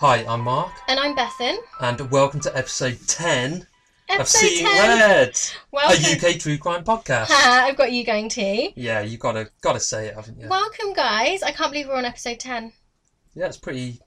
Hi, I'm Mark, And I'm Bethan. and welcome to episode 10 of Episode Seeing 10. Red, Welcome. a UK true crime podcast. Ha, I've got you going too. yeah, you gotta gotta say it, haven't you? Welcome, guys. I can't believe we're on episode 10. yeah, it's pretty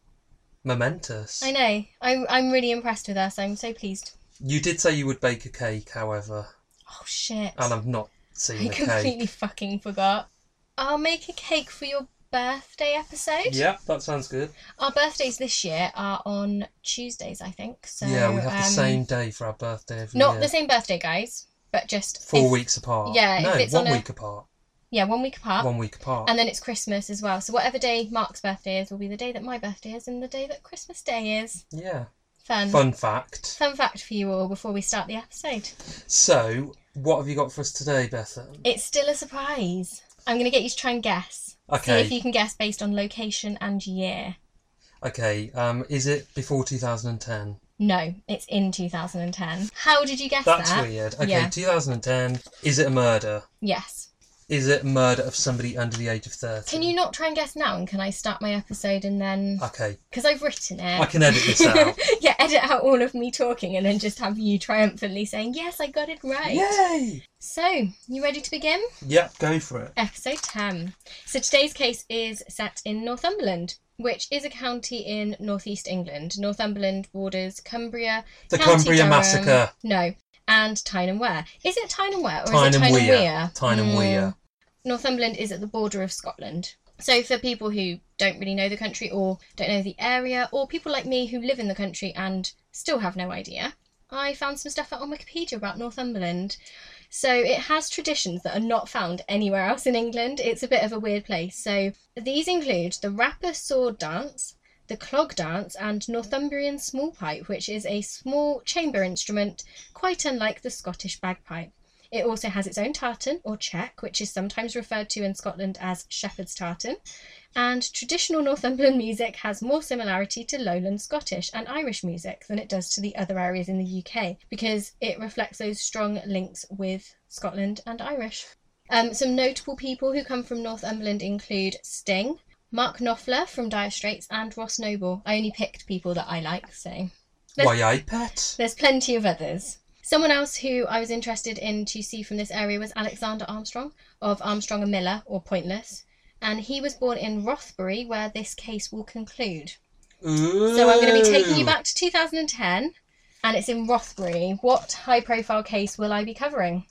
momentous. I know. I'm, I'm really impressed with us. I'm so pleased. You did say you would bake a cake, however, Oh, shit. and I've not I seen the cake. I completely fucking forgot. I'll make a cake for your birthday episode. Yeah, that sounds good. Our birthdays this year are on Tuesdays, I think. So yeah, we have the um, same day for our birthday every Not year. the same birthday, guys, but just Four if- weeks apart. yeah, if no, it's one on a- week apart. Yeah, one week apart. One week apart. And then it's Christmas as well. So whatever day Mark's birthday is will be the day that my birthday is and the day that Christmas Day is. yeah. Fun. Fun fact. Fun fact for you all before we start the episode. So, what have you got for us today, Bethan? It's still a surprise. I'm going to get you to try and guess. See Okay. if you can guess based on location and year. Okay. Um, is it before 2010? No, it's in 2010. How did you guess That's that? weird. Okay, Yeah. 2010. Is it a murder? Yes. Is it murder of somebody under the age of 30? Can you not try and guess now? And can I start my episode and then. Okay, Because I've written it. I can edit this out. yeah, edit out all of me talking and then just have you triumphantly saying, Yes, I got it right. Yay! So, you ready to begin? Yep, go for it. Episode 10. So today's case is set in Northumberland, which is a county in northeast England. Northumberland borders Cumbria, The County Cumbria Durham- Massacre. No, and Tyne and Wear. Is it Tyne and Wear or Tyne is it Tyne and Wear. Weir? Tyne and Mm. Weir. Northumberland is at the border of Scotland. So for people who don't really know the country or don't know the area, or people like me who live in the country and still have no idea, I found some stuff out on Wikipedia about Northumberland. So it has traditions that are not found anywhere else in England. It's a bit of a weird place. So these include the rapper sword dance, the clog dance, and Northumbrian small pipe, which is a small chamber instrument quite unlike the Scottish bagpipe. It also has its own tartan or check, which is sometimes referred to in Scotland as shepherd's tartan. And traditional Northumberland music has more similarity to Lowland Scottish and Irish music than it does to the other areas in the UK because it reflects those strong links with Scotland and Irish. Um, some notable people who come from Northumberland include Sting, Mark Knopfler from Dire Straits, and Ross Noble. I only picked people that I like, so Let's- Why I pet? there's plenty of others. Someone else who I was interested in to see from this area was Alexander Armstrong of Armstrong and Miller, or Pointless, and he was born in Rothbury, where this case will conclude. Ooh. So I'm going to be taking you back to 2010, and it's in Rothbury. What high profile case will I be covering?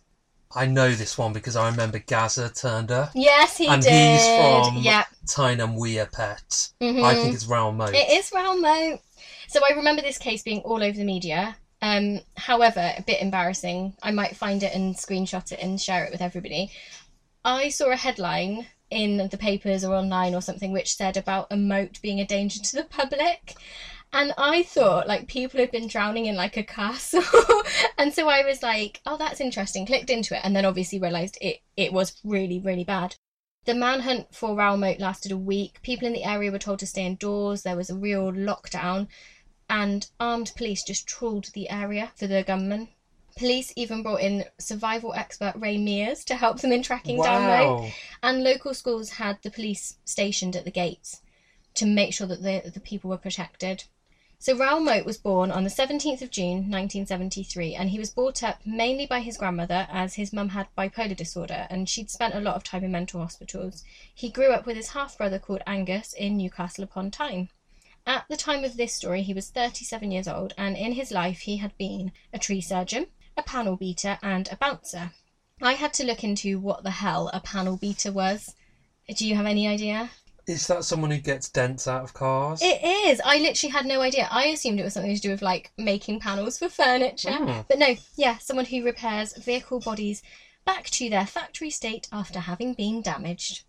I know this one because I remember Gazza turned up. Yes, he And did. he's from- Yep. Tyne and Weir pet. Mhm. I think it's Raoul Moat. It is Raoul Moat. So I remember this case being all over the media. Um, however, a bit embarrassing. I might find it and screenshot it and share it with everybody. I saw a headline in the papers or online or something which said about a moat being a danger to the public. And I thought like people had been drowning in like a castle. and so I was like, oh, that's interesting. Clicked into it and then obviously realised it, it was really, really bad. The manhunt for Raoul Moat lasted a week. People in the area were told to stay indoors. There was a real lockdown, and armed police just trawled the area for the gunman. Police even brought in survival expert Ray Mears to help them in tracking down Moat, wow. and local schools had the police stationed at the gates to make sure that the, the people were protected. So Raoul Moat was born on the 17th of June 1973 and he was brought up mainly by his grandmother as his mum had bipolar disorder and she'd spent a lot of time in mental hospitals. He grew up with his half brother called Angus in Newcastle upon Tyne. At the time of this story, he was 37 years old, and in his life, he had been a tree surgeon, a panel beater, and a bouncer. I had to look into what the hell a panel beater was. Do you have any idea? Is that someone who gets dents out of cars? It is. I literally had no idea. I assumed it was something to do with like making panels for furniture. Mm. But no, yeah, someone who repairs vehicle bodies back to their factory state after having been damaged.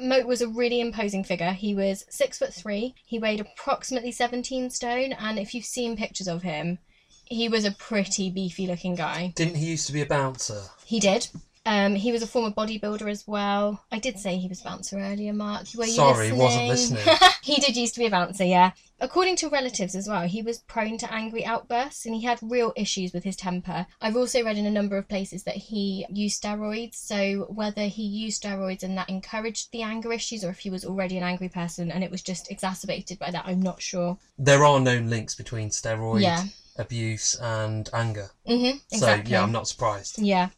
Moat was a really imposing figure. He was six foot three. He weighed approximately 17 stone, and if you've seen pictures of him, he was a pretty beefy looking guy. Didn't he used to be a bouncer? He did. Um, he was a former bodybuilder as well. I did say he was a bouncer earlier, Mark. Were you Sorry, listening? wasn't listening. he did used to be a bouncer, yeah. According to relatives as well, he was prone to angry outbursts and he had real issues with his temper. I've also read in a number of places that he used steroids, so whether he used steroids and that encouraged the anger issues or if he was already an angry person and it was just exacerbated by that, I'm not sure. There are known links between steroid Yeah. abuse and anger. Mm-hmm, exactly. So, yeah, I'm not surprised. Yeah.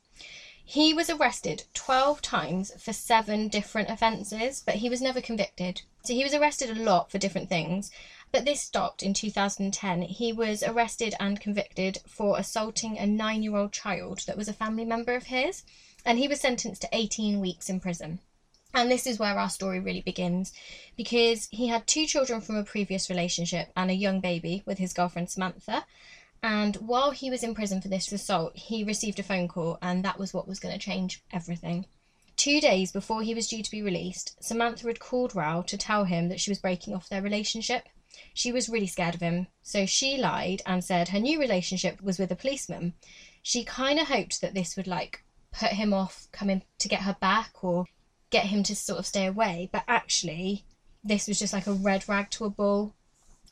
He was arrested 12 times for seven different offences, but he was never convicted. So he was arrested a lot for different things, but this stopped in 2010. He was arrested and convicted for assaulting a nine year old child that was a family member of his, and he was sentenced to 18 weeks in prison. And this is where our story really begins because he had two children from a previous relationship and a young baby with his girlfriend Samantha. And while he was in prison for this assault, he received a phone call, and that was what was going to change everything. Two days before he was due to be released, Samantha had called Rao to tell him that she was breaking off their relationship. She was really scared of him, so she lied and said her new relationship was with a policeman. She kind of hoped that this would, like, put him off coming to get her back or get him to sort of stay away, but actually, this was just like a red rag to a bull.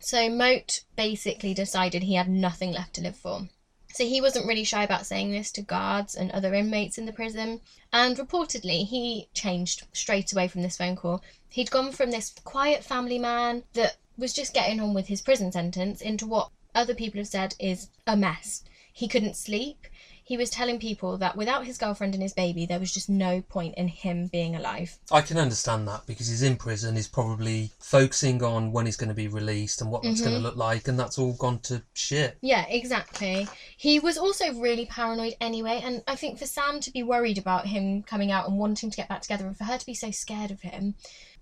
So Moat basically decided he had nothing left to live for. So he wasn't really shy about saying this to guards and other inmates in the prison. And reportedly, he changed straight away from this phone call. He'd gone from this quiet family man that was just getting on with his prison sentence into what other people have said is a mess. He couldn't sleep. He was telling people that without his girlfriend and his baby, there was just no point in him being alive. I can understand that because he's in prison. He's probably focusing on when he's going to be released and what that's going to mm-hmm. look like, and that's all gone to shit. Yeah, exactly. He was also really paranoid anyway, and I think for Sam to be worried about him coming out and wanting to get back together, and for her to be so scared of him,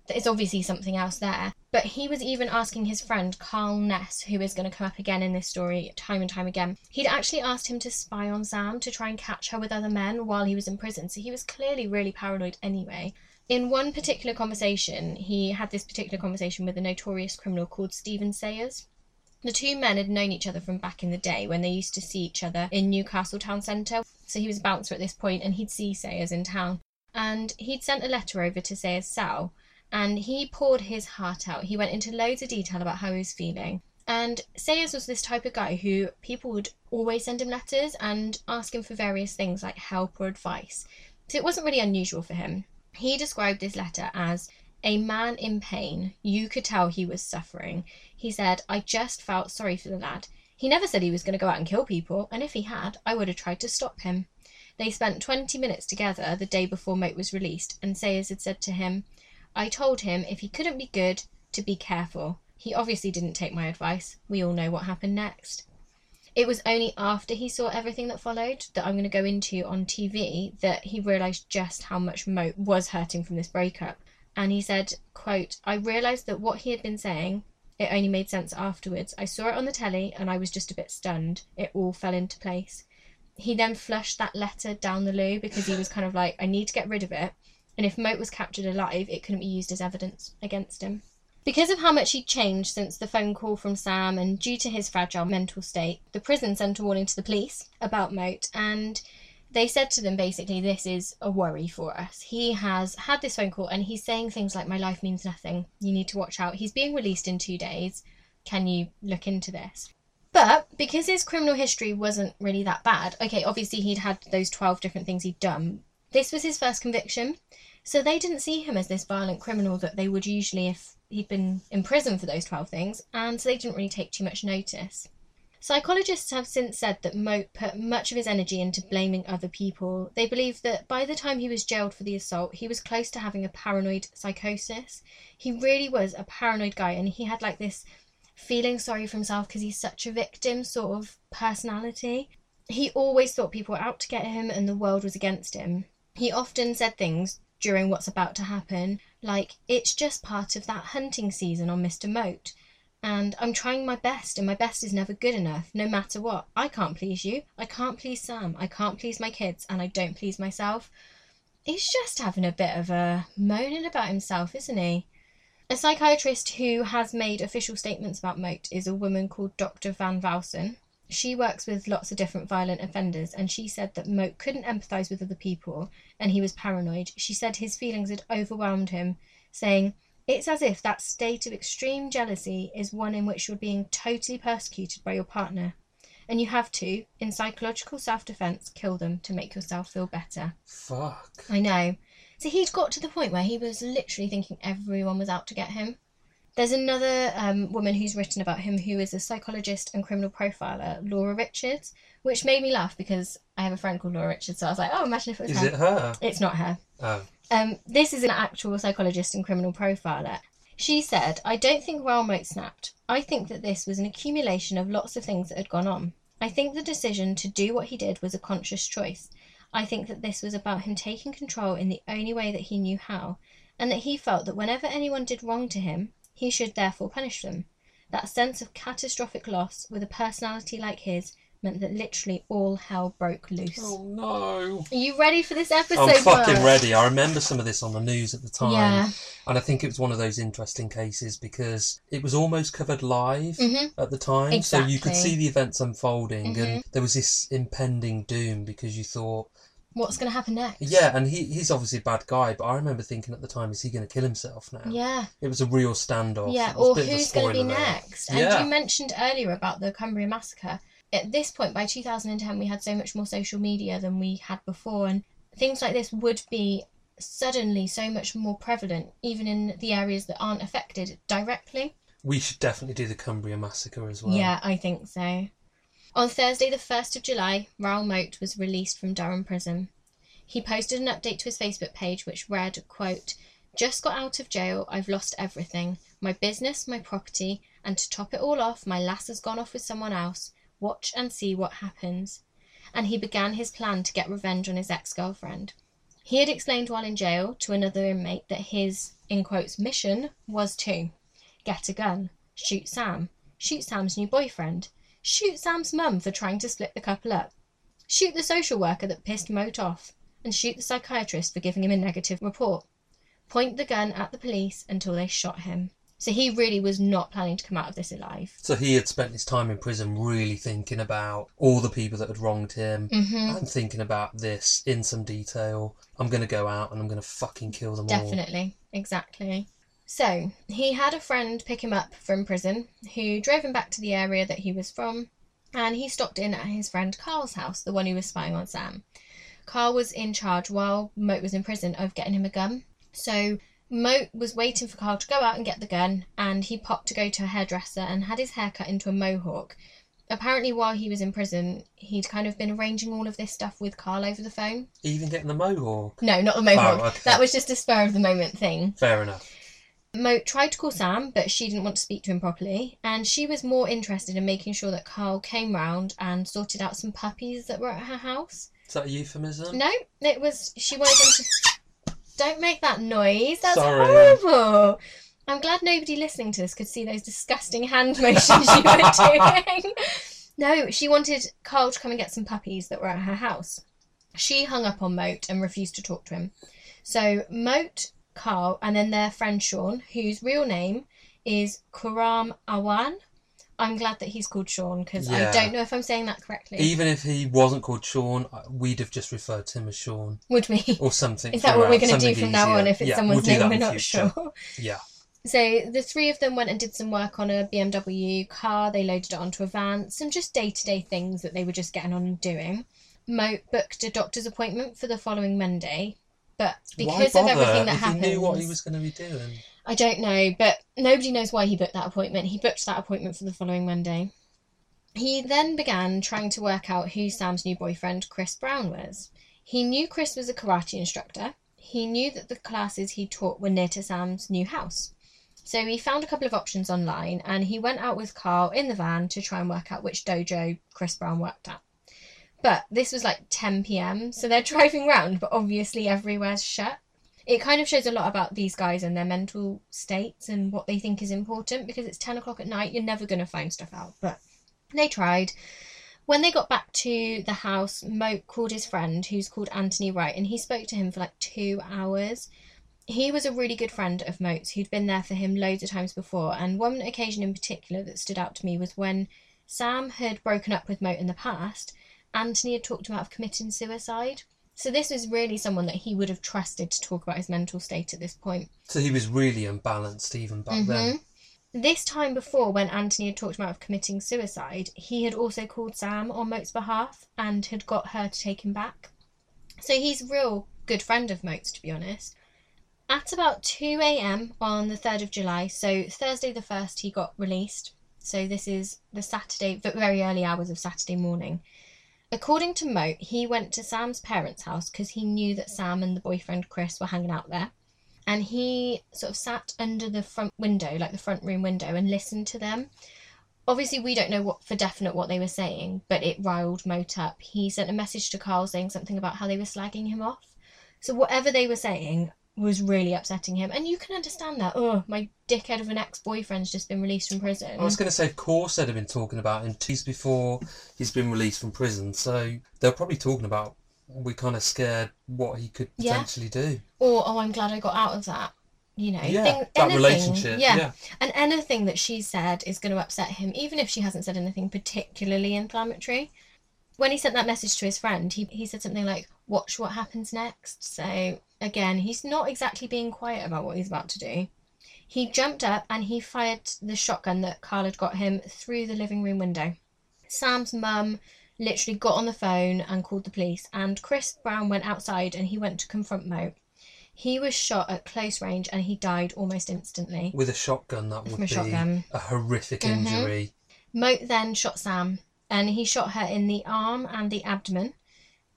there's obviously something else there. But he was even asking his friend Carl Ness, who is going to come up again in this story time and time again. He'd actually asked him to spy on Sam to try and catch her with other men while he was in prison, so he was clearly really paranoid anyway. In one particular conversation, he had this particular conversation with a notorious criminal called Stephen Sayers. The two men had known each other from back in the day when they used to see each other in Newcastle town centre. So he was a bouncer at this point and he'd see Sayers in town. And he'd sent a letter over to Sayers' cell and he poured his heart out. He went into loads of detail about how he was feeling. And Sayers was this type of guy who people would always send him letters and ask him for various things like help or advice. So it wasn't really unusual for him. He described this letter as a man in pain. You could tell he was suffering. He said, I just felt sorry for the lad. He never said he was going to go out and kill people, and if he had, I would have tried to stop him. They spent 20 minutes together the day before Moat was released, and Sayers had said to him, I told him if he couldn't be good, to be careful. He obviously didn't take my advice. We all know what happened next. It was only after he saw everything that followed that I'm going to go into on TV that he realised just how much Moat was hurting from this breakup. And he said, quote, I realised that what he had been saying, it only made sense afterwards. I saw it on the telly and I was just a bit stunned. It all fell into place. He then flushed that letter down the loo because he was kind of like, I need to get rid of it. And if Moat was captured alive, it couldn't be used as evidence against him. Because of how much he'd changed since the phone call from Sam and due to his fragile mental state, the prison sent a warning to the police about Moat and they said to them basically, This is a worry for us. He has had this phone call and he's saying things like, My life means nothing. You need to watch out. He's being released in two days. Can you look into this? But because his criminal history wasn't really that bad, okay, obviously he'd had those 12 different things he'd done. This was his first conviction. So they didn't see him as this violent criminal that they would usually if he'd been in prison for those 12 things, and so they didn't really take too much notice. Psychologists have since said that Moat put much of his energy into blaming other people. They believe that by the time he was jailed for the assault, he was close to having a paranoid psychosis. He really was a paranoid guy, and he had like this feeling sorry for himself because he's such a victim sort of personality. He always thought people were out to get him and the world was against him. He often said things during what's about to happen like, it's just part of that hunting season on Mr. Moat and I'm trying my best, and my best is never good enough, no matter what. I can't please you. I can't please Sam. I can't please my kids, and I don't please myself. He's just having a bit of a moaning about himself, isn't he? A psychiatrist who has made official statements about Moat is a woman called Dr. Van Velsen. She works with lots of different violent offenders, and she said that Moat couldn't empathise with other people and he was paranoid. She said his feelings had overwhelmed him, saying, It's as if that state of extreme jealousy is one in which you're being totally persecuted by your partner. And you have to, in psychological self defence, kill them to make yourself feel better. Fuck. I know. So he'd got to the point where he was literally thinking everyone was out to get him. There's another um, woman who's written about him who is a psychologist and criminal profiler, Laura Richards, which made me laugh because I have a friend called Laura Richards, so I was like, oh, imagine if it was Is her. it her? It's not her. Oh. Um, this is an actual psychologist and criminal profiler. She said, I don't think Raoul snapped. I think that this was an accumulation of lots of things that had gone on. I think the decision to do what he did was a conscious choice. I think that this was about him taking control in the only way that he knew how, and that he felt that whenever anyone did wrong to him, he should therefore punish them. That sense of catastrophic loss with a personality like his meant that literally all hell broke loose. Oh no. Are you ready for this episode? I'm fucking Mark? ready. I remember some of this on the news at the time. Yeah. And I think it was one of those interesting cases because it was almost covered live Mhm. at the time. So you could see the events unfolding Mhm. and there was this impending doom because you thought, What's going to happen next? yeah, and he, he's obviously a bad guy, but I remember thinking at the time, is he going to kill himself now? Yeah. It was a real standoff. Yeah, It was a or bit of a who's going to be there. next? And Yeah. you mentioned earlier about the Cumbria massacre. At this point, by 2010, we had so much more social media than we had before, and things like this would be suddenly so much more prevalent, even in the areas that aren't affected directly. We should definitely do the Cumbria massacre as well. Yeah, I think so. On Thursday, the 1st of July, Raoul Moat was released from Durham Prison. He posted an update to his Facebook page which read, quote, Just got out of jail, I've lost everything. My business, my property, and to top it all off, my lass has gone off with someone else. Watch and see what happens. And he began his plan to get revenge on his ex girlfriend. He had explained while in jail to another inmate that his, in quotes, mission was to get a gun, shoot Sam, shoot Sam's new boyfriend, shoot Sam's mum for trying to split the couple up, shoot the social worker that pissed Moat off, and shoot the psychiatrist for giving him a negative report. Point the gun at the police until they shot him. So he really was not planning to come out of this alive. So he had spent his time in prison really thinking about all the people that had wronged him hmm and thinking about this in some detail. I'm going to go out and I'm going to fucking kill them all. Definitely, exactly. So he had a friend pick him up from prison who drove him back to the area that he was from, and he stopped in at his friend Carl's house, the one who was spying on Sam. Carl was in charge while Moat was in prison of getting him a gun. So Moat was waiting for Carl to go out and get the gun, and he popped to go to a hairdresser and had his hair cut into a mohawk. Apparently, while he was in prison, he'd kind of been arranging all of this stuff with Carl over the phone. Even getting the mohawk. No, not the mohawk. Oh, okay. That was just a spur of the moment thing. Fair enough. Moat tried to call Sam, but she didn't want to speak to him properly, and she was more interested in making sure that Carl came round and sorted out some puppies that were at her house. Is that a euphemism? No, it was she wanted them to. Don't make that noise. That's Sorry. horrible. I'm glad nobody listening to this could see those disgusting hand motions you were doing. no, she wanted Carl to come and get some puppies that were at her house. She hung up on Moat and refused to talk to him. So Moat, Carl, and then their friend Sean, whose real name is Qhuram Awan. I'm glad that he's called Sean because Yeah. I don't know if I'm saying that correctly. Even if he wasn't called Sean, we'd have just referred to him as Sean Would we? or something. Is that what we're going to do from something now on if it's Yeah, someone's we'll name we're not future. sure? Yeah. So the three of them went and did some work on a BMW car. They loaded it onto a van. Some just day to day things that they were just getting on and doing. Moat booked a doctor's appointment for the following Monday, but because of everything that if happened, he knew what he was going to be doing. I don't know, but nobody knows why he booked that appointment. He booked that appointment for the following Monday. He then began trying to work out who Sam's new boyfriend, Chris Brown, was. He knew Chris was a karate instructor. He knew that the classes he taught were near to Sam's new house. So he found a couple of options online and he went out with Carl in the van to try and work out which dojo Chris Brown worked at. But this was like 10 pm, so they're driving round, but obviously everywhere's shut. It kind of shows a lot about these guys and their mental states and what they think is important because it's 10 o'clock at night you're never going to find stuff out. But they tried. When they got back to the house moat called his friend who's called anthony wright and he spoke to him for like two hours. He was a really good friend of moat's who'd been there for him loads of times before and one occasion in particular that stood out to me was when Sam had broken up with Moat in the past, Anthony had talked him out of committing suicide. So this was really someone that he would have trusted to talk about his mental state at this point. So he was really unbalanced even back then. Mm-hmm. This time before, when Anthony had talked him out of committing suicide, he had also called Sam on Moat's behalf and had got her to take him back. So he's a real good friend of Moat's, to be honest. At about 2 a.m. on the 3rd of July, so Thursday the 1st, he got released. So this is the Saturday, the very early hours of Saturday morning. According to Moat, he went to Sam's parents' house because he knew that Sam and the boyfriend Chris were hanging out there. And he sort of sat under the front window, like the front room window, and listened to them. Obviously, we don't know what for definite what they were saying, but it riled Moat up. He sent a message to Carl saying something about how they were slagging him off. So whatever they were saying, was really upsetting him. And you can understand that. Oh, my dickhead of an ex boyfriend's just been released from prison. I was going to say, of course, they'd have been talking about him two before he's been released from prison. So they're probably talking about we're kind of scared what he could Yeah. potentially do. Or, oh, I'm glad I got out of that. You know, Yeah, thing- that anything- relationship. Yeah. yeah. And anything that she said is going to upset him, even if she hasn't said anything particularly inflammatory. When he sent that message to his friend, he, he said something like, Watch what happens next. So, again, he's not exactly being quiet about what he's about to do. He jumped up and he fired the shotgun that Carl had got him through the living room window. Sam's mum literally got on the phone and called the police, and Chris Brown went outside and he went to confront Moat. He was shot at close range and he died almost instantly. With a shotgun, that would From a be shotgun. a horrific Mhm. injury. Moat then shot Sam and he shot her in the arm and the abdomen.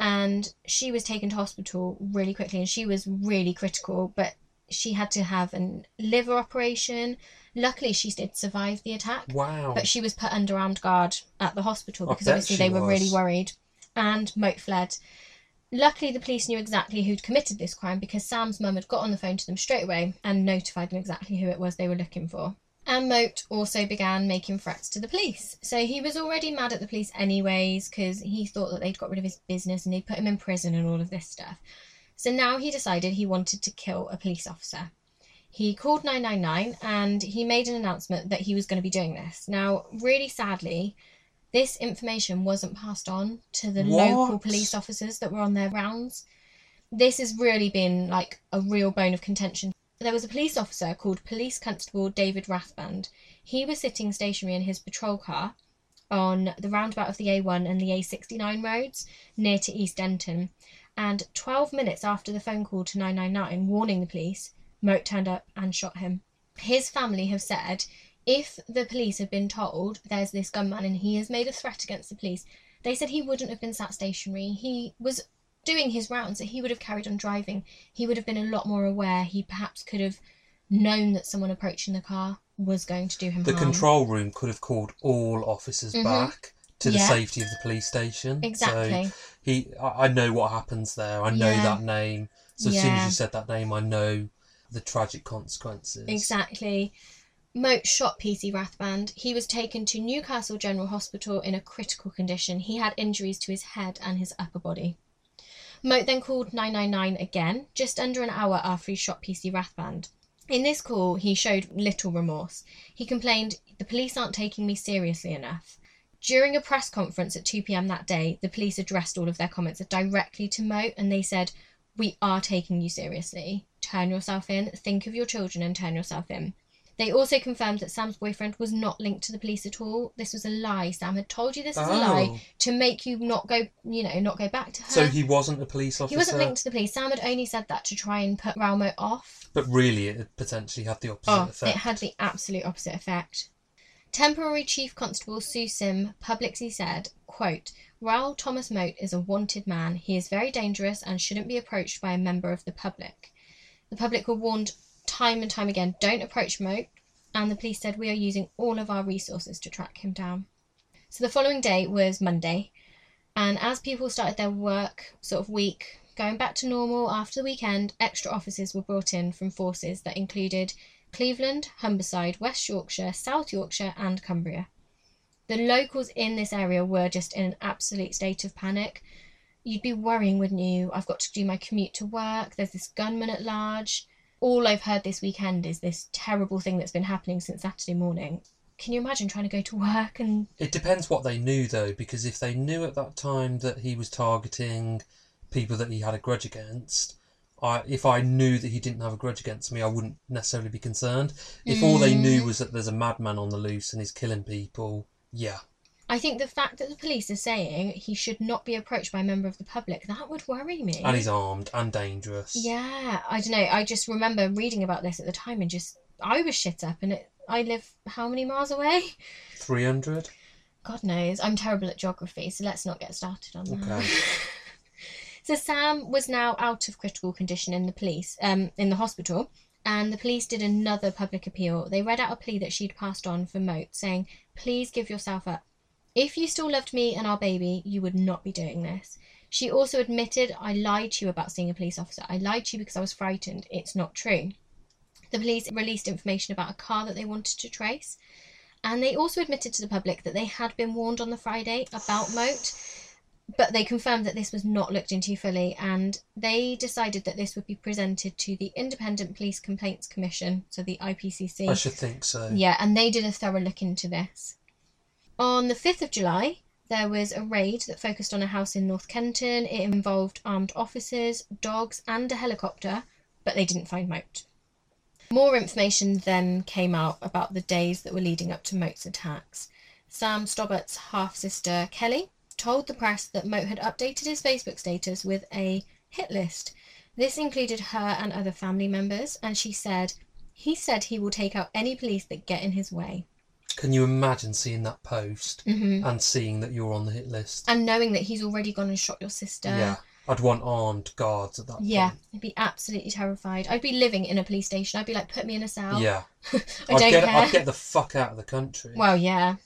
And she was taken to hospital really quickly and she was really critical, but she had to have a liver operation. Luckily, she did survive the attack, Wow. but she was put under armed guard at the hospital I because obviously they were really worried. And Moat fled. Luckily, the police knew exactly who'd committed this crime because Sam's mum had got on the phone to them straight away and notified them exactly who it was they were looking for. And Moat also began making threats to the police. So he was already mad at the police, anyways, because he thought that they'd got rid of his business and they'd put him in prison and all of this stuff. So now he decided he wanted to kill a police officer. He called 999 and he made an announcement that he was going to be doing this. Now, really sadly, this information wasn't passed on to the local police officers that were on their rounds. This has really been like a real bone of contention. There was a police officer called Police Constable David Rathband. He was sitting stationary in his patrol car on the roundabout of the A1 and the A69 roads near to East Denton. And 12 minutes after the phone call to 999 warning the police, Moat turned up and shot him. His family have said if the police had been told there's this gunman and he has made a threat against the police, they said he wouldn't have been sat stationary. He was doing his rounds, that he would have carried on driving. He would have been a lot more aware. He perhaps could have known that someone approaching the car was going to do him the harm. control room could have called all officers Mhm. back to the Yeah. safety of the police station. Exactly. So he, I, I know what happens there. I know Yeah. that name. So as soon Yeah. as you said that name, I know the tragic consequences. Exactly. Moat shot PC Rathband. He was taken to Newcastle General Hospital in a critical condition. He had injuries to his head and his upper body. Moat then called 999 again, just under an hour after he shot PC Rathband. In this call, he showed little remorse. He complained, The police aren't taking me seriously enough. During a press conference at 2 pm that day, the police addressed all of their comments directly to Moat and they said, We are taking you seriously. Turn yourself in, think of your children, and turn yourself in. They also confirmed that Sam's boyfriend was not linked to the police at all. This was a lie. Sam had told you this is a lie Oh. to make you not go, you know, not go back to her. So he wasn't a police officer. He wasn't linked to the police. Sam had only said that to try and put Raoul Moat off. But really, it had potentially had the opposite Oh, effect. it had the absolute opposite effect. Temporary Chief Constable Sue Sim publicly said, quote, Raoul Thomas Moat is a wanted man. He is very dangerous and shouldn't be approached by a member of the public. The public were warned time and time again, don't approach Moat, and the police said we are using all of our resources to track him down. So the following day was Monday, and as people started their work sort of week going back to normal after the weekend, extra officers were brought in from forces that included Cleveland, Humberside, West Yorkshire, South Yorkshire, and Cumbria. The locals in this area were just in an absolute state of panic. You'd be worrying, wouldn't you? I've got to do my commute to work, there's this gunman at large. All I've heard this weekend is this terrible thing that's been happening since Saturday morning. can you imagine trying to go to work and It depends what they knew though, because if they knew at that time that he was targeting people that he had a grudge against, I if I knew that he didn't have a grudge against me, I wouldn't necessarily be concerned. If all they knew mm. was that there's a madman on the loose and he's killing people, yeah. I think the fact that the police are saying he should not be approached by a member of the public, that would worry me. And he's armed and dangerous. Yeah, I don't know. I just remember reading about this at the time and just I was shit up and it I live how many miles away? Three hundred. God knows. I'm terrible at geography, so let's not get started on that. Okay. So Sam was now out of critical condition in the police, um, in the hospital, and the police did another public appeal. They read out a plea that she'd passed on for Moat, saying, "Please give yourself up. If you still loved me and our baby, you would not be doing this." She also admitted, "I lied to you about seeing a police officer. I lied to you because I was frightened. It's not true." The police released information about a car that they wanted to trace. And they also admitted to the public that they had been warned on the Friday about Moat, but they confirmed that this was not looked into fully. And they decided that this would be presented to the Independent Police Complaints Commission, so the IPCC. I should think so. Yeah, and they did a thorough look into this. On the 5th of July, there was a raid that focused on a house in North Kenton. It involved armed officers, dogs, and a helicopter, but they didn't find Moat. More information then came out about the days that were leading up to Moat's attacks. Sam Stobbart's half sister, Kelly, told the press that Moat had updated his Facebook status with a hit list. This included her and other family members, and she said, He said he will take out any police that get in his way. Can you imagine seeing that post hmm and seeing that you're on the hit list? And knowing that he's already gone and shot your sister. yeah. I'd want armed guards at that Yeah, point. I'd be absolutely terrified. I'd be living in a police station. I'd be like, put me in a cell. Yeah. I I'd don't get care. I'd get the fuck out of the country. Well, yeah.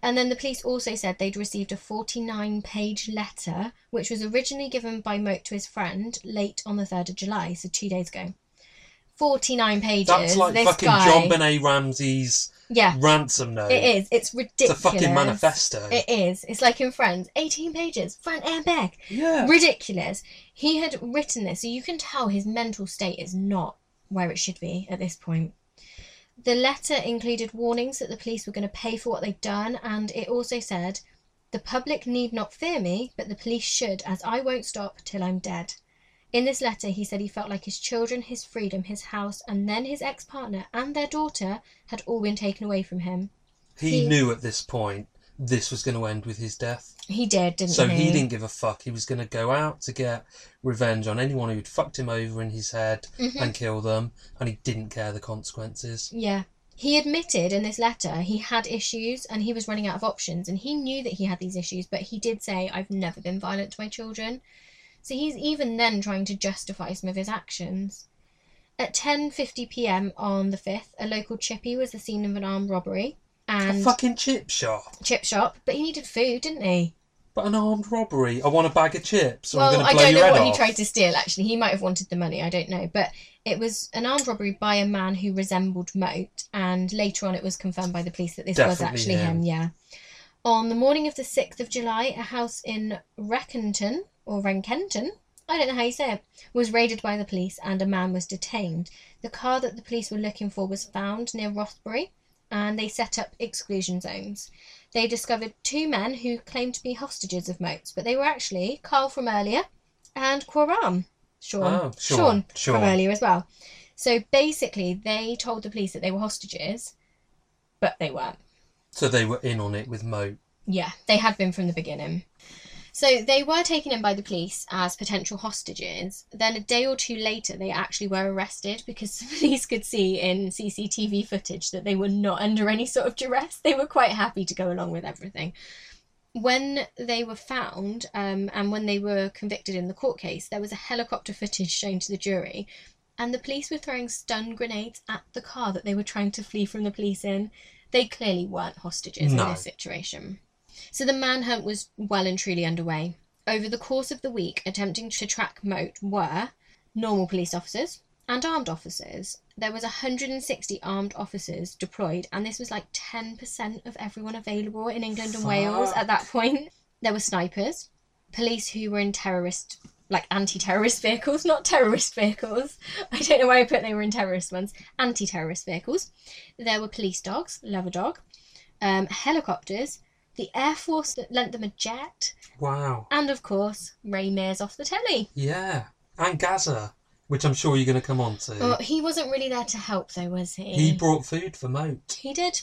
And then the police also said they'd received a 49 page letter, which was originally given by Moat to his friend late on the 3rd of July, so two days ago. 49 pages. That's like this fucking guy. JonBenét Ramsey's Yeah, ransom note. it is. It's ridiculous. It's a fucking manifesto. It is. It's like in Friends 18 pages, front and back. yeah. Ridiculous. He had written this, so you can tell his mental state is not where it should be at this point. The letter included warnings that the police were going to pay for what they'd done, and it also said, The public need not fear me, but the police should, as I won't stop till I'm dead. In this letter, he said he felt like his children, his freedom, his house, and then his ex partner and their daughter had all been taken away from him. He he- knew at this point this was going to end with his death. He did, didn't So he? So he didn't give a fuck. He was going to go out to get revenge on anyone who'd fucked him over in his head Mhm. and kill them, and he didn't care the consequences. Yeah. He admitted in this letter he had issues and he was running out of options and he knew that he had these issues, but he did say, I've never been violent to my children. So he's even then trying to justify some of his actions. At 10:50 p.m. on the 5th, a local chippy was the scene of an armed robbery and A fucking chip shop, chip shop, but he needed food, didn't he? but an armed robbery. I want a bag of chips. Well, I don't know what off. he tried to steal actually. He might have wanted the money, I don't know, but it was an armed robbery by a man who resembled Moat, and later on it was confirmed by the police that this was actually him. him. Yeah. On the morning of the 6th of July, a house in Reckenton, or Renkenton, I don't know how you say it, was raided by the police and a man was detained. The car that the police were looking for was found near Rothbury and they set up exclusion zones. They discovered two men who claimed to be hostages of Moats, but they were actually Carl from earlier and Qhuram. Sean. Oh, Sean, Sean Sean. from earlier as well. So basically, they told the police that they were hostages, but they weren't. So they were in on it with Moat. Yeah, they had been from the beginning. So they were taken in by the police as potential hostages. Then a day or two later, they actually were arrested because the police could see in CCTV footage that they were not under any sort of duress. They were quite happy to go along with everything. When they were found um, and when they were convicted in the court case, there was a helicopter footage shown to the jury, and the police were throwing stun grenades at the car that they were trying to flee from the police in. They clearly weren't hostages No. in this situation. So the manhunt was well and truly underway. Over the course of the week, attempting to track Moat were normal police officers and armed officers. There was 160 armed officers deployed, and this was like 10% of everyone available in England and Wales at that point. There were snipers, police who were in terrorist like anti-terrorist vehicles, not terrorist vehicles. I don't know why I put they were in terrorist ones. Anti-terrorist vehicles. There were police dogs, love a dog, um, helicopters. The Air Force that lent them a jet, Wow. and of course Ray Mears off the telly. Yeah. And Gazza, which I'm sure you're going to come on to. Oh, he wasn't really there to help, though, was he? he brought food for Moat. He did.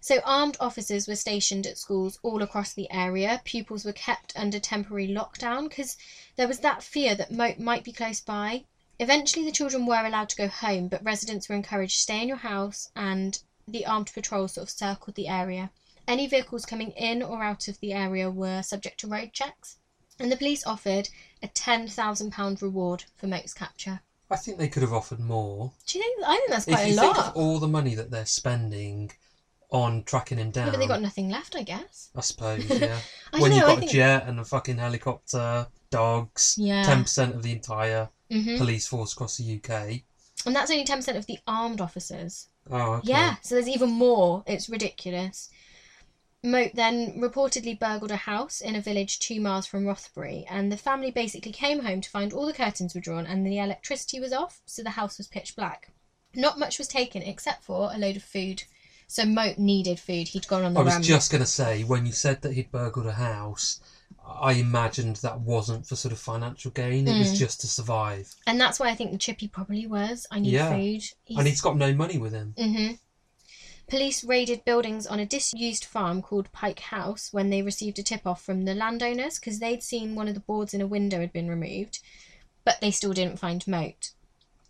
So, armed officers were stationed at schools all across the area. Pupils were kept under temporary lockdown because there was that fear that Moat might be close by. Eventually, the children were allowed to go home, but residents were encouraged to stay in your house, and the armed patrol sort of circled the area. Any vehicles coming in or out of the area were subject to road checks, and the police offered a £10,000 reward for Moat's capture. I think they could have offered more. Do you think? I think that's quite If quite you a think of all the money that they're spending on tracking him down, Yeah, but they got nothing left, I guess. I suppose, yeah. I when you've know. I got think. a jet and a fucking helicopter, dogs, Yeah. 10% of the entire Mhm. police force across the UK. And that's only 10% of the armed officers. Oh, okay. Yeah, so there's even more. It's ridiculous. Moat then reportedly burgled a house in a village two miles from Rothbury, and the family basically came home to find all the curtains were drawn and the electricity was off, so the house was pitch black. Not much was taken except for a load of food. So Moat needed food. He'd gone on the I was just going to say, when you said that he'd burgled a house, I imagined that wasn't for sort of financial gain, it was Mm. just to survive. And that's why I think the chippy probably was. I need Yeah. food. And he's got no money with him. hmm Police raided buildings on a disused farm called Pike House when they received a tip off from the landowners because they'd seen one of the boards in a window had been removed, but they still didn't find Moat.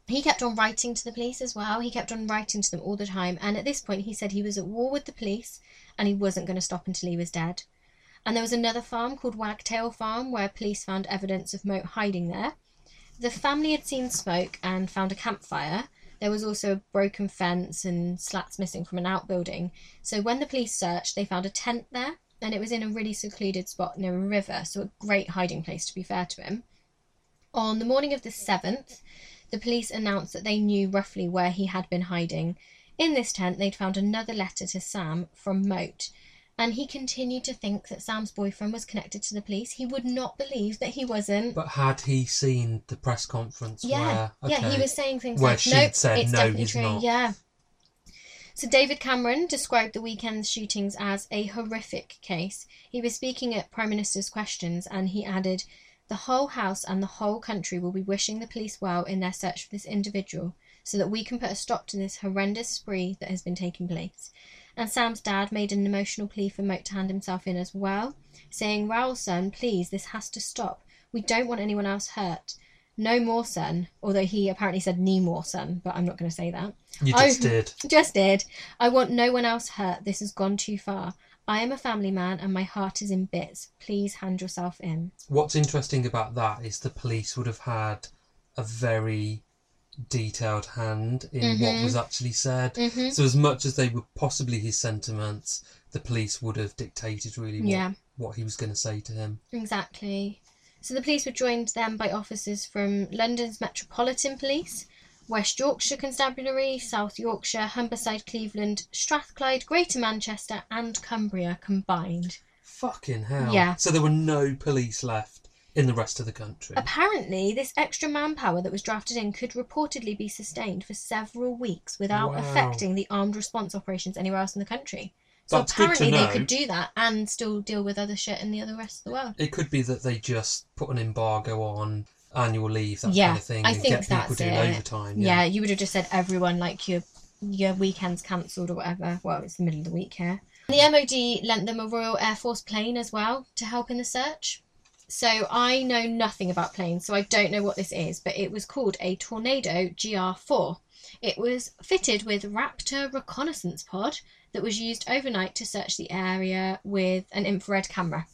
He kept on writing to the police as well. He kept on writing to them all the time, and at this point, he said he was at war with the police and he wasn't going to stop until he was dead. And there was another farm called Wagtail Farm where police found evidence of Moat hiding there. The family had seen smoke and found a campfire. There was also a broken fence and slats missing from an outbuilding. So when the police searched, they found a tent there, and it was in a really secluded spot near a river, so a great hiding place to be fair to him. On the morning of the 7th, the police announced that they knew roughly where he had been hiding. In this tent, they'd found another letter to Sam from Moat, and he continued to think that Sam's boyfriend was connected to the police. He would not believe that he wasn't. But had he seen the press conference Yeah, where. yeah, he was saying things Where like, she'd "Nope, said, it's "No, definitely he's true." not. Yeah. So David Cameron described the weekend's shootings as a horrific case. He was speaking at Prime Minister's questions, and he added, "The whole House and the whole country will be wishing the police well in their search for this individual, so that we can put a stop to this horrendous spree that has been taking place." And Sam's dad made an emotional plea for Moat to hand himself in as well, saying, "Raoul, son, please, this has to stop. We don't want anyone else hurt." No more son, although he apparently said knee more son, but I'm not going to say that. You I- just did. Just did. I want no one else hurt. This has gone too far. I am a family man and my heart is in bits. Please hand yourself in. What's interesting about that is the police would have had a very detailed hand in what Mhm. was actually said. hmm So, as much as they were possibly his sentiments, the police would have dictated really what, Yeah. what he was going to say to him. Exactly. So the police were joined then by officers from London's Metropolitan Police, West Yorkshire Constabulary, South Yorkshire, Humberside, Cleveland, Strathclyde, Greater Manchester, and Cumbria combined. Fucking hell. Yeah. So, there were no police left in the rest of the country. Apparently, this extra manpower that was drafted in could reportedly be sustained for several weeks without Wow. affecting the armed response operations anywhere else in the country. So That's apparently they could do that and still deal with other shit in the other rest of the world. It could be that they just put an embargo on annual leave, that Yeah, kind of thing, I and think get people doing it. overtime. Yeah. Yeah. you would have just said everyone like your your weekends cancelled or whatever. Well, it's the middle of the week here. The MOD lent them a Royal Air Force plane as well to help in the search. So I know nothing about planes, so I don't know what this is, but it was called a Tornado GR4. It was fitted with Raptor reconnaissance pod that was used overnight to search the area with an infrared camera.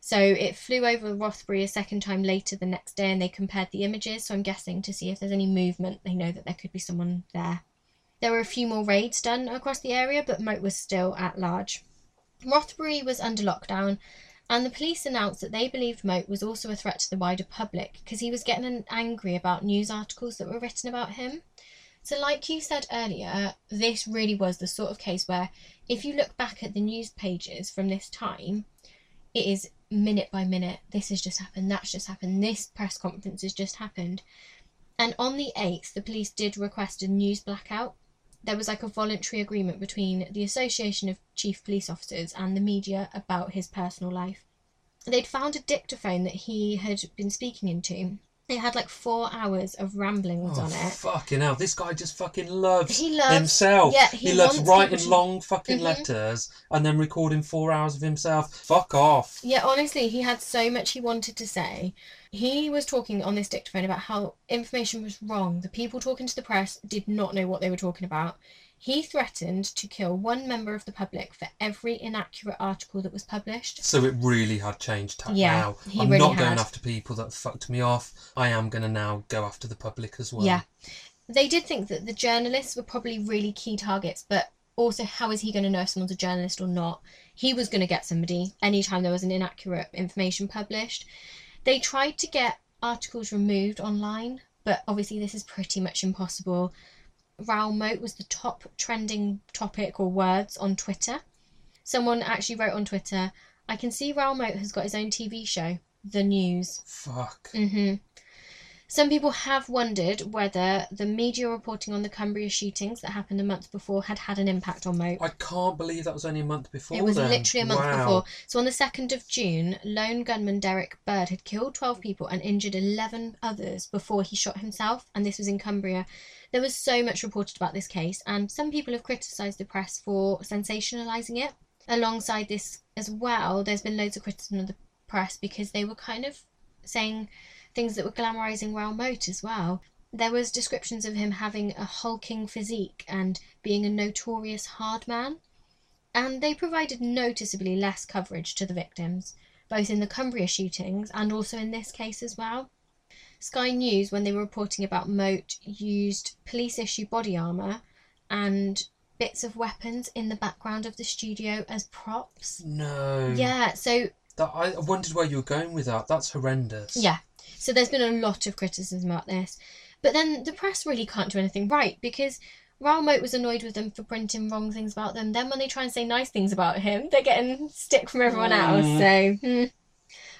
So it flew over Rothbury a second time later the next day and they compared the images. So I'm guessing to see if there's any movement, they know that there could be someone there. There were a few more raids done across the area, but Moat was still at large. Rothbury was under lockdown, and the police announced that they believed Moat was also a threat to the wider public because he was getting angry about news articles that were written about him. So, like you said earlier, this really was the sort of case where if you look back at the news pages from this time, it is minute by minute. This has just happened. That's just happened. This press conference has just happened. And on the 8th, the police did request a news blackout. There was like a voluntary agreement between the Association of Chief Police Officers and the media about his personal life. They'd found a dictaphone that he had been speaking into. It had like four hours of ramblings Oh, on it. fucking hell. This guy just fucking loves He loves himself. yeah, he loves writing to- long fucking Mhm. letters and then recording four hours of himself. Fuck off. Yeah, honestly, he had so much he wanted to say. He was talking on this dictaphone about how information was wrong. The people talking to the press did not know what they were talking about. He threatened to kill one member of the public for every inaccurate article that was published. So it really had changed tack Yeah, now. he I'm really not going after people that fucked me off. I am going to now go after the public as well. Yeah. They did think that the journalists were probably really key targets, but also, how is he going to know if someone's a journalist or not? He was going to get somebody anytime there was an inaccurate information published. They tried to get articles removed online, but obviously, this is pretty much impossible. Raoul Moat was the top trending topic or words on Twitter. Someone actually wrote on Twitter, I can see Raoul Moat has got his own TV show, The News. Fuck. hmm Some people have wondered whether the media reporting on the Cumbria shootings that happened a month before had had an impact on Moat. I can't believe that was only a month before. It was then. literally a month Wow. before. So on the 2nd of June, lone gunman Derrick Bird had killed 12 people and injured 11 others before he shot himself, and this was in Cumbria. There was so much reported about this case, and some people have criticised the press for sensationalising it. Alongside this as well, there's been loads of criticism of the press because they were kind of saying things that were glamorising Raoul Moat as well. There was descriptions of him having a hulking physique and being a notorious hard man and they provided noticeably less coverage to the victims, both in the Cumbria shootings and also in this case as well. Sky News, when they were reporting about Moat, used police issue body armour and bits of weapons in the background of the studio as props. No. Yeah, so That, I I wondered where you were going with that. That's horrendous. Yeah. So there's been a lot of criticism about this. But then the press really can't do anything right because Raoul Moat was annoyed with them for printing wrong things about them. Then when they try and say nice things about him, they're getting stick from everyone else. So, hmm.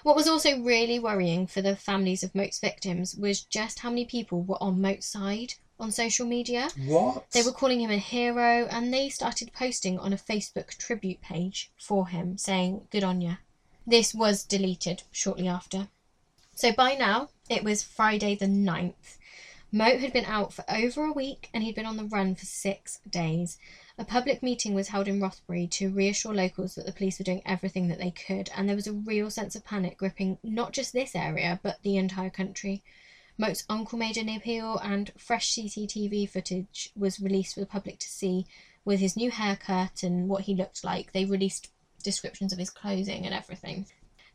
What was also really worrying for the families of Moat's victims was just how many people were on Moat's side on social media. What? They were calling him a hero and they started posting on a Facebook tribute page for him saying, Good on ya. This was deleted shortly after. So by now, it was Friday the 9th. Moat had been out for over a week and he'd been on the run for six days. A public meeting was held in Rothbury to reassure locals that the police were doing everything that they could, and there was a real sense of panic gripping not just this area but the entire country. Moat's uncle made an appeal, and fresh CCTV footage was released for the public to see with his new haircut and what he looked like. They released descriptions of his clothing and everything.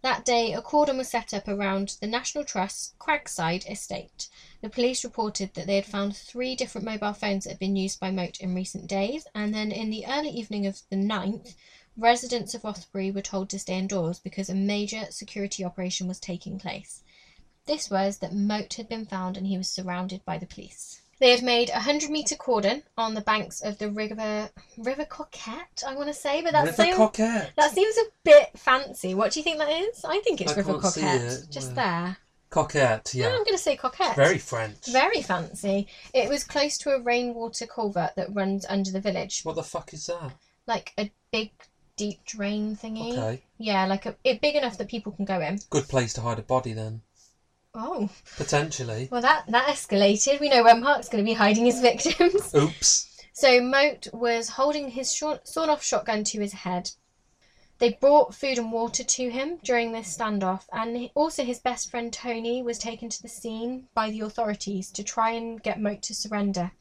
That day, a cordon was set up around the National Trust's Cragside estate. The police reported that they had found three different mobile phones that had been used by Moat in recent days, and then in the early evening of the 9th, residents of Rothbury were told to stay indoors because a major security operation was taking place. This was that Moat had been found and he was surrounded by the police. They had made a hundred metre cordon on the banks of the river River Coquette, I want to say, but that River seems Coquette. that seems a bit fancy. What do you think that is? I think it's I River Coquette, it, just no. there. Coquette, Yeah. yeah. I'm going to say Coquette. Very French. very fancy. It was close to a rainwater culvert that runs under the village, What the fuck is that? like a big deep drain thingy. Okay. Yeah, like a it big enough that people can go in. Good place to hide a body then. Oh, Potentially. well that that escalated. We know where Mark's going to be hiding his victims. Oops. So Moat was holding his short, sawn-off shotgun to his head. They brought food and water to him during this standoff, and also his best friend Tony was taken to the scene by the authorities to try and get Moat to surrender.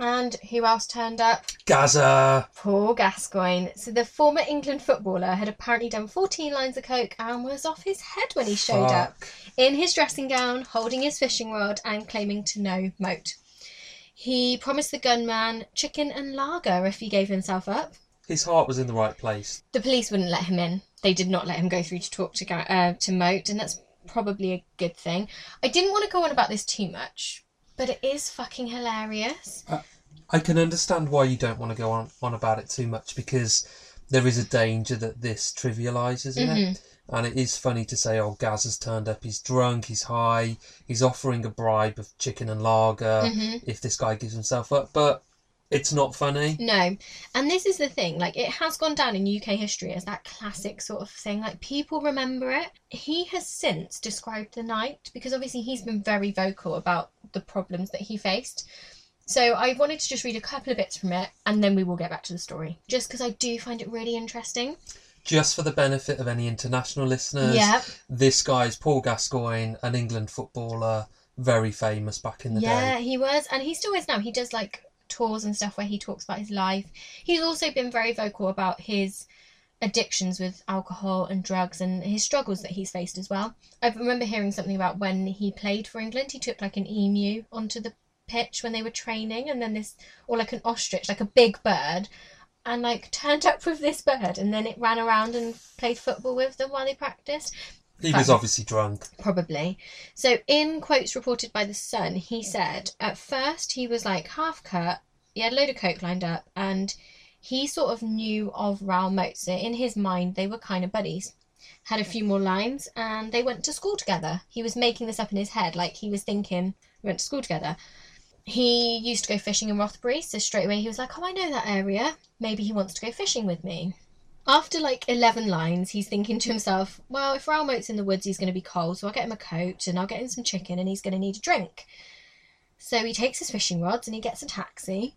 And who else turned up? Gazza. Paul Gascoigne. So the former England footballer had apparently done 14 lines of coke and was off his head when he showed up in his dressing gown, holding his fishing rod and claiming to know Moat. He promised the gunman chicken and lager if he gave himself up. His heart was in the right place. The police wouldn't let him in. They did not let him go through to talk to Ga- uh, to Moat, and that's probably a good thing. I didn't want to go on about this too much, but it is fucking hilarious. I can understand why you don't want to go on, on about it too much because there is a danger that this trivialises it. Mhm. And it is funny to say, oh, Gaz has turned up, he's drunk, he's high, he's offering a bribe of chicken and lager Mhm. if this guy gives himself up. But it's not funny. No. And this is the thing, like it has gone down in UK history as that classic sort of thing. Like people remember it. He has since described the night because obviously he's been very vocal about the problems that he faced. So I wanted to just read a couple of bits from it and then we will get back to the story. Just because I do find it really interesting. Just for the benefit of any international listeners, yeah. this guy is Paul Gascoigne, an England footballer, very famous back in the Yeah, day. Yeah, he was, and he still is now. He does like tours and stuff where he talks about his life. He's also been very vocal about his addictions with alcohol and drugs and his struggles that he's faced as well. I remember hearing something about when he played for England, he took like an emu onto the pitch when they were training, and then this, or like an ostrich, like a big bird. And like turned up with this bird, and then it ran around and played football with them while they practiced. He was obviously drunk. Probably. So, in quotes reported by The Sun, he said at first he was like half cut, he had a load of coke lined up, and he sort of knew of Raoul Mozart. In his mind, they were kind of buddies. Had a few more lines, and they went to school together. He was making this up in his head, like he was thinking, we went to school together. He used to go fishing in Rothbury, so straight away he was like, Oh, I know that area. Maybe he wants to go fishing with me. After like 11 lines, he's thinking to himself, well, if Raoul Moat's in the woods, he's going to be cold, so I'll get him a coat and I'll get him some chicken and he's going to need a drink. So he takes his fishing rods and he gets a taxi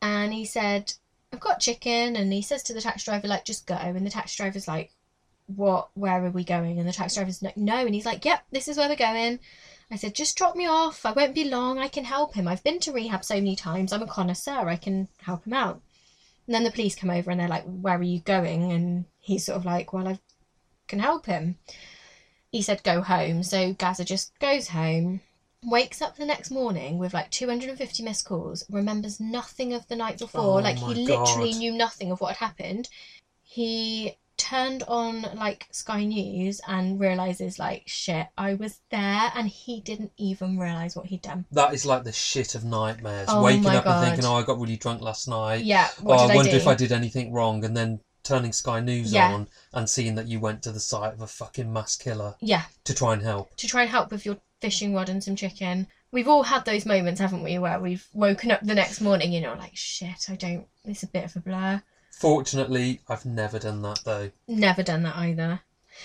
and he said, I've got chicken. And he says to the taxi driver, like, just go. And the taxi driver's like, what, where are we going? And the taxi driver's like, no. And he's like, yep, this is where we're going. I said, just drop me off. I won't be long. I can help him. I've been to rehab so many times. I'm a connoisseur. I can help him out. And then the police come over and they're like, Where are you going? And he's sort of like, Well, I can help him. He said, Go home. So Gazza just goes home, wakes up the next morning with like 250 missed calls, remembers nothing of the night before. Oh like, he literally God. knew nothing of what had happened. He turned on like Sky News and realizes, like, shit, I was there. And he didn't even realize what he'd done. That is like the shit of nightmares. Oh Waking up God. and thinking, oh, I got really drunk last night. Yeah, oh, what I did I, wonder do? if I did anything wrong. And then turning Sky News Yeah. on and seeing that you went to the site of a fucking mass killer Yeah, to try and help. to try and help with your fishing rod and some chicken. We've all had those moments, haven't we, where we've woken up the next morning, you know, like, shit, I don't, it's a bit of a blur. Fortunately, I've never done that though. Never done that either.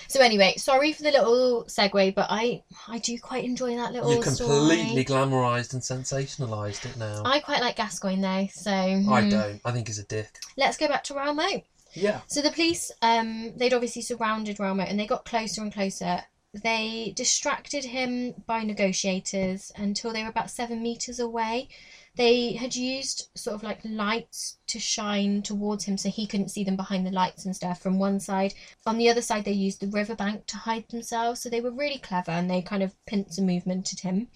So anyway, sorry for the little segue, but I I do quite enjoy that little You completely story. glamorised and sensationalised it now. I quite like Gascoigne though, so I hmm. don't. I think he's a dick. let's go back to Raoul Moat. Yeah. So the police, um, they'd obviously surrounded Raoul Moat and they got closer and closer. They distracted him by negotiators until they were about seven meters away. They had used sort of like lights to shine towards him so he couldn't see them behind the lights and stuff from one side. On the other side, they used the riverbank to hide themselves. So they were really clever and they kind of pincer movemented him.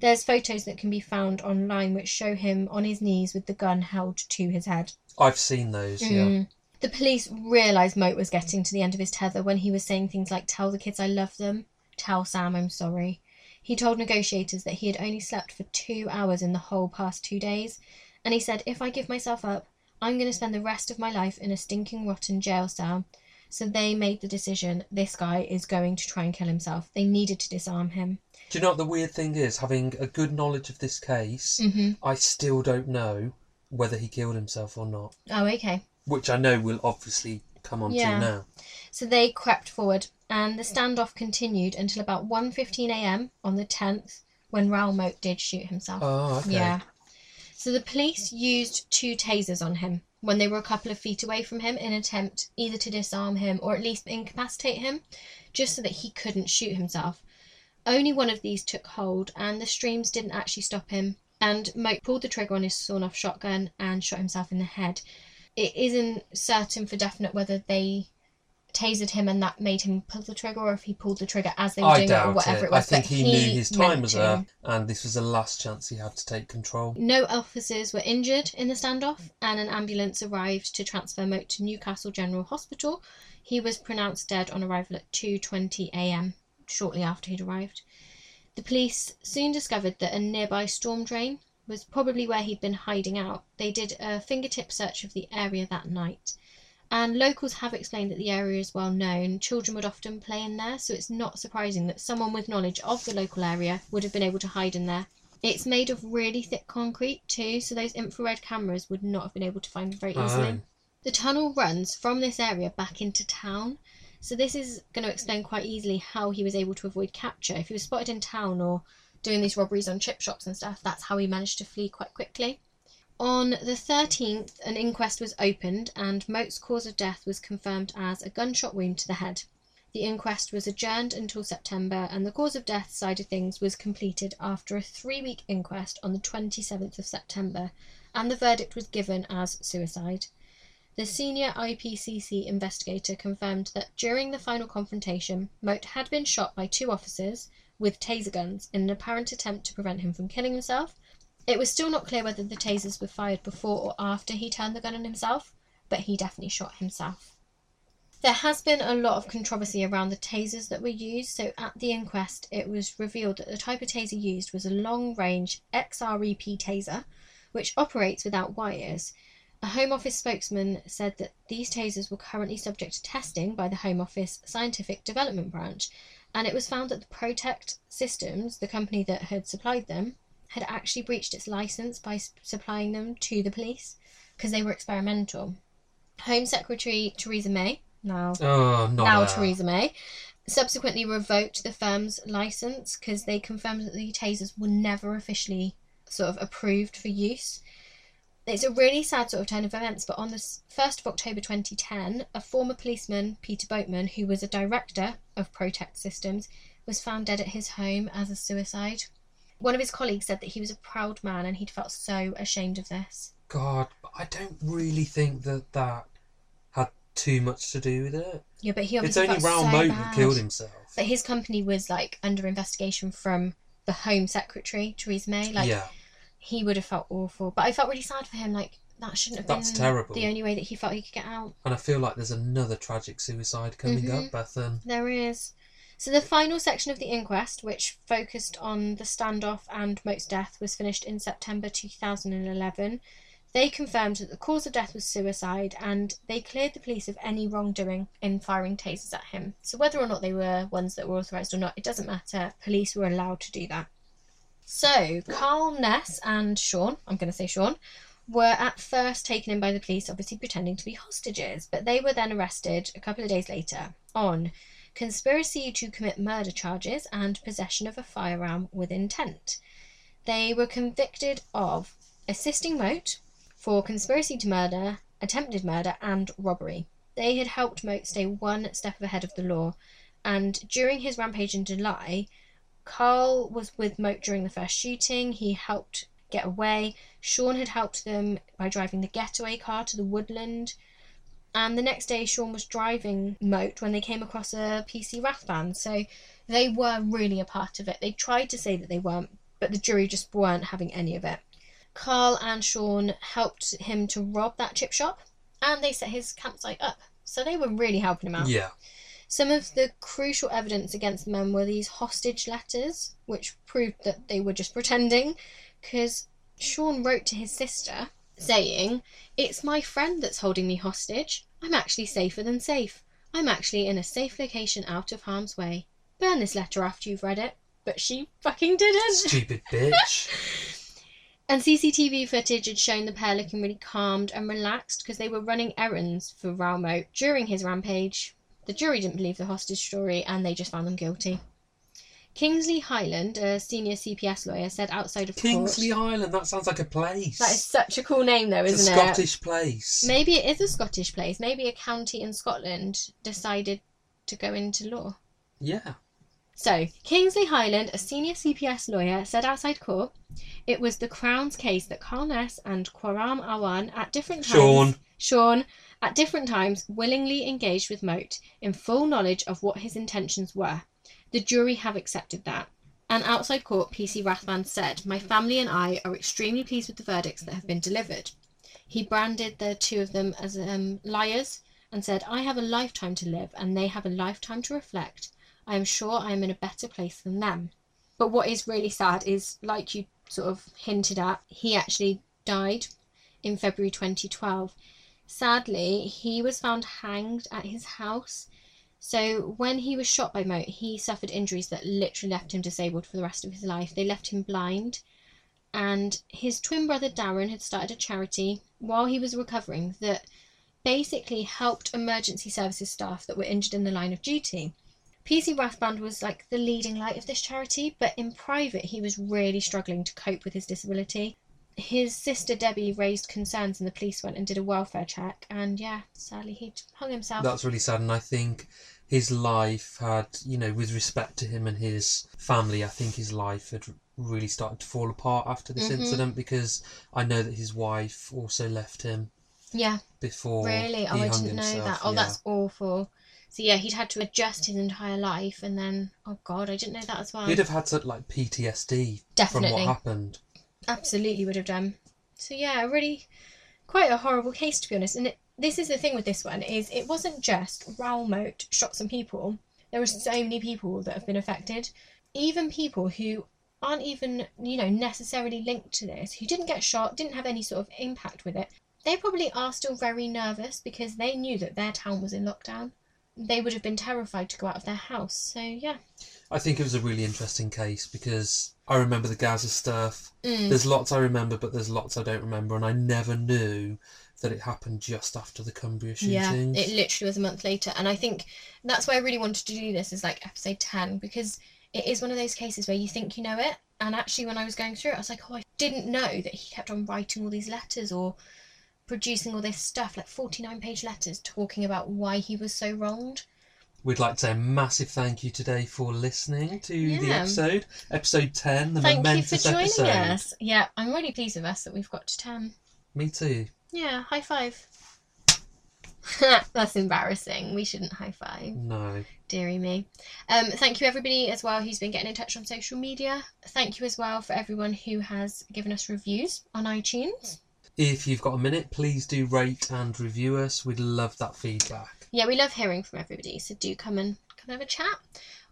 There's photos that can be found online which show him on his knees with the gun held to his head. I've seen those, yeah. Mm. The police realised Moat was getting to the end of his tether when he was saying things like, Tell the kids I love them, tell Sam I'm sorry. He told negotiators that he had only slept for two hours in the whole past two days, and he said, If I give myself up, I'm going to spend the rest of my life in a stinking, rotten jail cell. So they made the decision this guy is going to try and kill himself. They needed to disarm him. Do you know what the weird thing is? Having a good knowledge of this case, hmm I still don't know whether he killed himself or not. Oh, okay. Which I know we'll obviously come on Yeah. to now. So they crept forward, and the standoff continued until about 1.15 a.m. on the 10th, when Raoul Moat did shoot himself. Oh, okay. Yeah. So the police used two tasers on him when they were a couple of feet away from him in an attempt either to disarm him or at least incapacitate him, just so that he couldn't shoot himself. Only one of these took hold, and the streams didn't actually stop him. And Moat pulled the trigger on his sawn-off shotgun and shot himself in the head. It isn't certain for definite whether they tasered him and that made him pull the trigger, or if he pulled the trigger as they were I doing it, or doubt whatever it. it was. I think but he, knew his time meant was to. up, and this was the last chance he had to take control. No officers were injured in the standoff, and an ambulance arrived to transfer Moat to Newcastle General Hospital. He was pronounced dead on arrival at 2:20 a.m. shortly after he'd arrived. The police soon discovered that a nearby storm drain was probably where he'd been hiding out. They did a fingertip search of the area that night, And locals have explained that the area is well known. Children would often play in there, so it's not surprising that someone with knowledge of the local area would have been able to hide in there. It's made of really thick concrete too, so those infrared cameras would not have been able to find it very easily. Oh. The tunnel runs from this area back into town, so this is going to explain quite easily how he was able to avoid capture. If he was spotted in town or doing these robberies on chip shops and stuff, that's how he managed to flee quite quickly. On the 13th, an inquest was opened, and Moat's cause of death was confirmed as a gunshot wound to the head. The inquest was adjourned until September, and the cause of death side of things was completed after a three week inquest on the 27th of September, and the verdict was given as suicide. The senior IPCC investigator confirmed that during the final confrontation, Moat had been shot by two officers with taser guns in an apparent attempt to prevent him from killing himself. It was still not clear whether the tasers were fired before or after he turned the gun on himself, but he definitely shot himself. There has been a lot of controversy around the tasers that were used, so at the inquest it was revealed that the type of taser used was a long range XREP taser, which operates without wires. A Home Office spokesman said that these tasers were currently subject to testing by the Home Office Scientific Development Branch, and it was found that the Protect Systems, the company that had supplied them, had actually breached its license by supplying them to the police because they were experimental. Home Secretary Theresa May, now Oh, now her. Theresa May, subsequently revoked the firm's license because they confirmed that the tasers were never officially sort of approved for use. It's a really sad sort of turn of events, but on the 1st of October 2010, a former policeman, Peter Boatman, who was a director of Protect Systems, was found dead at his home as a suicide. One of his colleagues said that he was a proud man and he'd felt so ashamed of this. God, but I don't really think that that had too much to do with it. Yeah, but he It's obviously only felt Raoul so Moat bad. that killed himself. But his company was like under investigation from the Home Secretary, Theresa May. Like yeah, he would have felt awful. But I felt really sad for him. Like that shouldn't have That's been terrible. the only way that he felt he could get out. and I feel like there's another tragic suicide coming Mhm. up, Bethan. There is. So the final section of the inquest, which focused on the standoff and Moat's death, was finished in September 2011. They confirmed that the cause of death was suicide and they cleared the police of any wrongdoing in firing tasers at him. So whether or not they were ones that were authorised or not, it doesn't matter. Police were allowed to do that. So Carl Ness and Sean, I'm going to say Sean, were at first taken in by the police, obviously pretending to be hostages, but they were then arrested a couple of days later on conspiracy to commit murder charges and possession of a firearm with intent. They were convicted of assisting Moat for conspiracy to murder, attempted murder, and robbery. They had helped Moat stay one step ahead of the law, and during his rampage in July, Carl was with Moat during the first shooting. He helped get away. Sean had helped them by driving the getaway car to the woodland. And the next day, Sean was driving Moat when they came across a PC Rathband. So they were really a part of it. They tried to say that they weren't, but the jury just weren't having any of it. Carl and Sean helped him to rob that chip shop and they set his campsite up. So they were really helping him out. Yeah, Some of the crucial evidence against the men were these hostage letters, which proved that they were just pretending, because Sean wrote to his sister saying, It's my friend that's holding me hostage. I'm actually safer than safe. I'm actually in a safe location out of harm's way. Burn this letter after you've read it. But she fucking didn't. stupid bitch. And CCTV footage had shown the pair looking really calmed and relaxed because they were running errands for Raoul Moat during his rampage. The jury didn't believe the hostage story and they just found them guilty. Kingsley Hyland, a senior CPS lawyer, said outside of Kingsley court. Island, that sounds like a place. That is such a cool name, though, it's isn't it? Scottish place. Maybe it is a Scottish place. Maybe a county in Scotland decided to go into law. Yeah. So, Kingsley Hyland, a senior CPS lawyer, said outside court it was the Crown's case that Carl Ness and Qhuram Awan at different times. Sean. Sean, at different times, willingly engaged with Moat in full knowledge of what his intentions were. The jury have accepted that. And outside court, PC Rathband said, My family and I are extremely pleased with the verdicts that have been delivered. He branded the two of them as um, liars and said, I have a lifetime to live and they have a lifetime to reflect. I am sure I am in a better place than them. But what is really sad is, like you sort of hinted at, he actually died in February 2012. Sadly, he was found hanged at his house. So when he was shot by Moat, he suffered injuries that literally left him disabled for the rest of his life. They left him blind. And his twin brother Darren had started a charity while he was recovering that basically helped emergency services staff that were injured in the line of duty. PC Rathband was like the leading light of this charity, but in private he was really struggling to cope with his disability. His sister Debbie raised concerns and the police went and did a welfare check and yeah, sadly he hung himself. That's really sad, and I think his life had, you know, with respect to him and his family, I think his life had really started to fall apart after this Mhm. incident because I know that his wife also left him yeah, before really? Oh, I didn't know that. Oh, yeah. that's awful. So yeah, he'd had to adjust his entire life and then oh god, I didn't know that as well. He'd have had to, like PTSD from Definitely. what happened. absolutely would have done. So yeah, really quite a horrible case to be honest. And it, this is the thing with this one is it wasn't just Raoul Moat shot some people. There were so many people that have been affected, even people who aren't even you know necessarily linked to this, who didn't get shot, didn't have any sort of impact with it. They probably are still very nervous because they knew that their town was in lockdown. They would have been terrified to go out of their house. So yeah. I think it was a really interesting case because I remember the Gazza stuff. Mm. There's lots I remember, but there's lots I don't remember, and I never knew that it happened just after the Cumbria Yeah, it literally was a month later, and I think that's why I really wanted to do this as like episode ten because it is one of those cases where you think you know it, and actually when I was going through it, I was like, oh, I didn't know that he kept on writing all these letters or producing all this stuff, like forty-nine page letters talking about why he was so wronged. We'd like to say a massive thank you today for listening to the episode, episode 10, the Thank you for momentous joining episode. us. Yeah, I'm really pleased with us that we've got to ten. Me too. Yeah, high five. That's embarrassing. We shouldn't high five. No. Deary me. Um, thank you, everybody, as well, who's been getting in touch on social media. Thank you as well for everyone who has given us reviews on iTunes. If you've got a minute, please do rate and review us. We'd love that feedback. Yeah, we love hearing from everybody, so do come and come have a chat.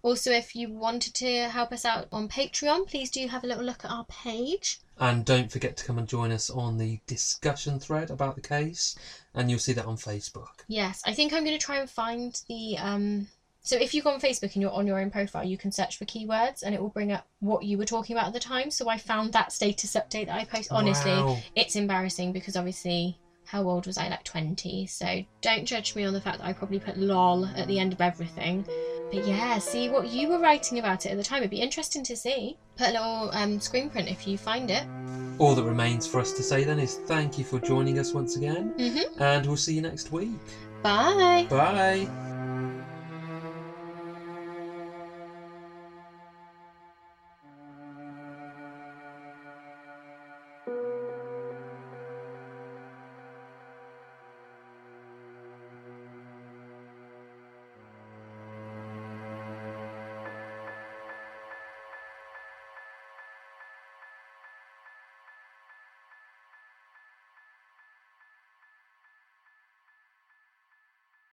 Also, if you wanted to help us out on Patreon, please do have a little look at our page. And don't forget to come and join us on the discussion thread about the case, and you'll see that on Facebook. Yes, I think I'm going to try and find the. Um... So if you go on Facebook and you're on your own profile, you can search for keywords and it will bring up what you were talking about at the time. So I found that status update that I post. Honestly, Wow. it's embarrassing because obviously how old was I? Like 20. So don't judge me on the fact that I probably put lol at the end of everything. But yeah, see what you were writing about it at the time. It'd be interesting to see. Put a little um, screen print if you find it. All that remains for us to say then is thank you for joining us once again, hmm and we'll see you next week. Bye. Bye.